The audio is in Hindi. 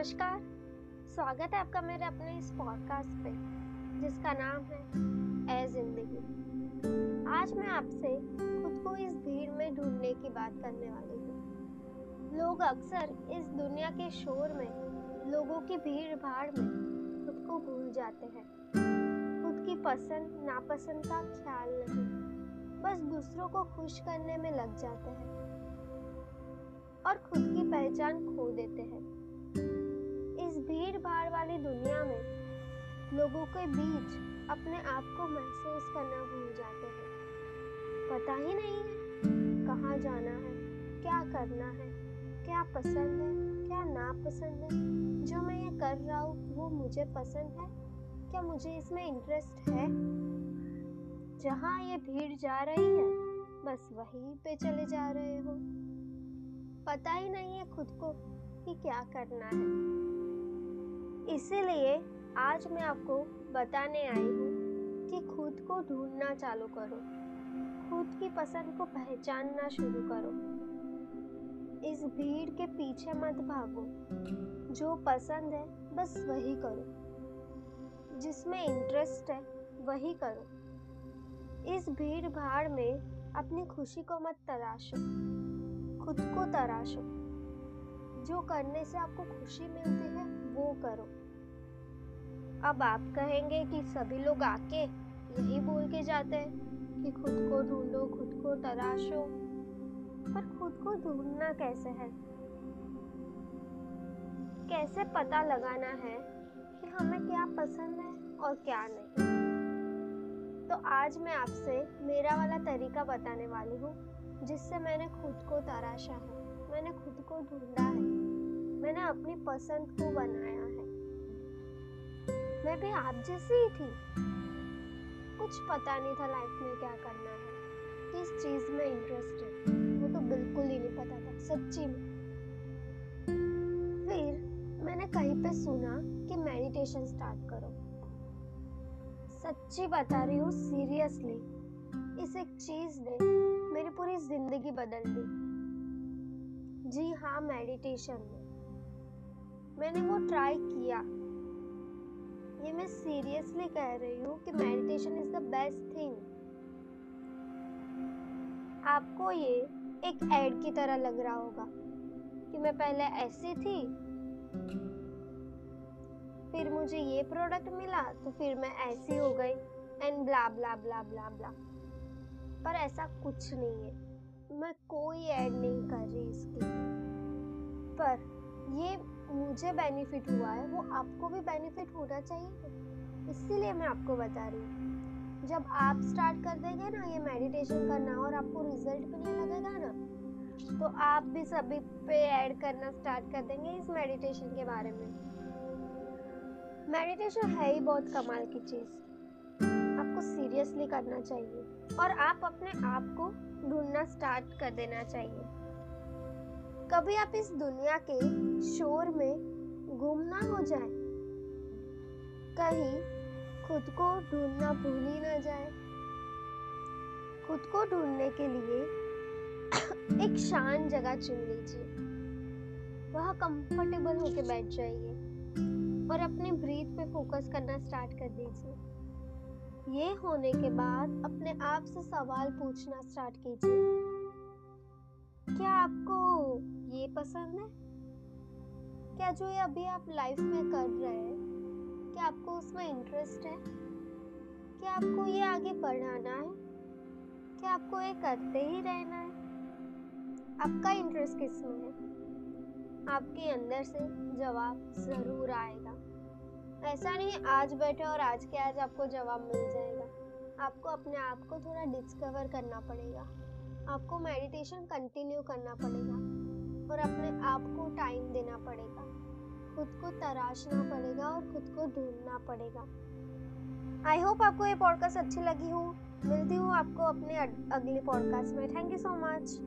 नमस्कार। स्वागत है आपका मेरे अपने इस पॉडकास्ट पे, जिसका नाम है ए ज़िंदगी। आज मैं आपसे खुद को इस भीड़ में ढूँढने की बात करने वाली हूँ। लोग अक्सर इस दुनिया के शोर में, लोगों की भीड़ भाड़ में खुद को भूल जाते हैं। खुद की पसंद, नापसंद का ख्याल नहीं, बस दूसरों को खुश करने में लग जाते हैं और खुद की पहचान खो देते हैं। लोगों के बीच अपने आप को महसूस करना भूल जाते हैं। पता ही नहीं है कहाँ जाना है, क्या करना है, क्या पसंद है, क्या नापसंद है। जो मैं ये कर रहा हूँ, वो मुझे पसंद है? क्या मुझे इसमें इंटरेस्ट है? जहाँ ये भीड़ जा रही है, बस वहीं पे चले जा रहे हो। पता ही नहीं है खुद को कि क्या करना है। इसीलिए आज मैं आपको बताने आई हूँ कि खुद को ढूंढना चालू करो। खुद की पसंद को पहचानना शुरू करो। इस भीड़ के पीछे मत भागो। जो पसंद है, बस वही करो। जिसमें इंटरेस्ट है, वही करो। इस भीड़ भाड़ में अपनी खुशी को मत तराशो। खुद को तराशो। जो करने से आपको खुशी मिलती है, वो करो। अब आप कहेंगे कि सभी लोग आके यही बोल के जाते हैं कि खुद को ढूंढो, खुद को तराशो। पर खुद को ढूंढना कैसे है? कैसे पता लगाना है कि हमें क्या पसंद है और क्या नहीं? तो आज मैं आपसे मेरा वाला तरीका बताने वाली हूँ, जिससे मैंने खुद को तराशा है, मैंने खुद को ढूंढा है, मैंने अपनी पसंद को बनाया है। मैं भी आप जैसी ही थी। कुछ पता नहीं था लाइफ में क्या करना है। किस चीज़ में इंटरेस्ट है, वो तो बिल्कुल ही नहीं पता था, सच्ची में। फिर मैंने कहीं पे सुना कि मेडिटेशन स्टार्ट करो। सच्ची बता रही हूँ सीरियसली इस एक चीज़ ने मेरी पूरी ज़िंदगी बदल दी। जी हाँ मेडिटेशन में मैंने वो ट्राई किया। ये मैं सीरियसली कह रही हूँ कि meditation is the best thing आपको ये एक एड की तरह लग रहा होगा कि मैं पहले ऐसी थी, फिर मुझे ये प्रोडक्ट मिला तो फिर मैं ऐसी हो गई and blah blah blah blah blah पर ऐसा कुछ नहीं है। मैं कोई ऐड नहीं कर रही मुझे बेनिफिट हुआ है, वो आपको भी बेनिफिट होना चाहिए। इसीलिए मैं आपको बता रही हूँ। जब आप स्टार्ट कर देंगे ना, ये मेडिटेशन करना और आपको रिज़ल्ट नहीं लगेगा ना तो आप भी सभी पे ऐड करना स्टार्ट कर देंगे इस मेडिटेशन के बारे में। मेडिटेशन है ही बहुत कमाल की चीज़। आपको सीरियसली करना चाहिए और आप अपने आप को ढूंढना स्टार्ट कर देना चाहिए। कभी आप इस दुनिया के शोर में गुम ना हो जाए। कहीं खुद को ढूंढना भूल ही ना जाए। खुद को ढूँढने के लिए एक शांत जगह चुन लीजिए। वह कंफर्टेबल होके बैठ जाइए और अपने ब्रीथ पे फोकस करना स्टार्ट कर दीजिए। ये होने के बाद अपने आप से सवाल पूछना स्टार्ट कीजिए। क्या आपको ये पसंद है? क्या जो ये अभी आप लाइफ में कर रहे हैं, क्या आपको उसमें इंटरेस्ट है? क्या आपको ये आगे बढ़ाना है? क्या आपको ये करते ही रहना है? आपका इंटरेस्ट किसमें है? आपके अंदर से जवाब ज़रूर आएगा। ऐसा नहीं, आज बैठे और आज के आज आपको जवाब मिल जाएगा। आपको अपने आप को थोड़ा डिस्कवर करना पड़ेगा। आपको मेडिटेशन कंटिन्यू करना पड़ेगा और अपने आप को टाइम देना पड़ेगा। खुद को तराशना पड़ेगा और खुद को ढूंढना पड़ेगा। आई होप आपको ये पॉडकास्ट अच्छी लगी हो। मिलती हूँ आपको अपने अगले पॉडकास्ट में। Thank you so much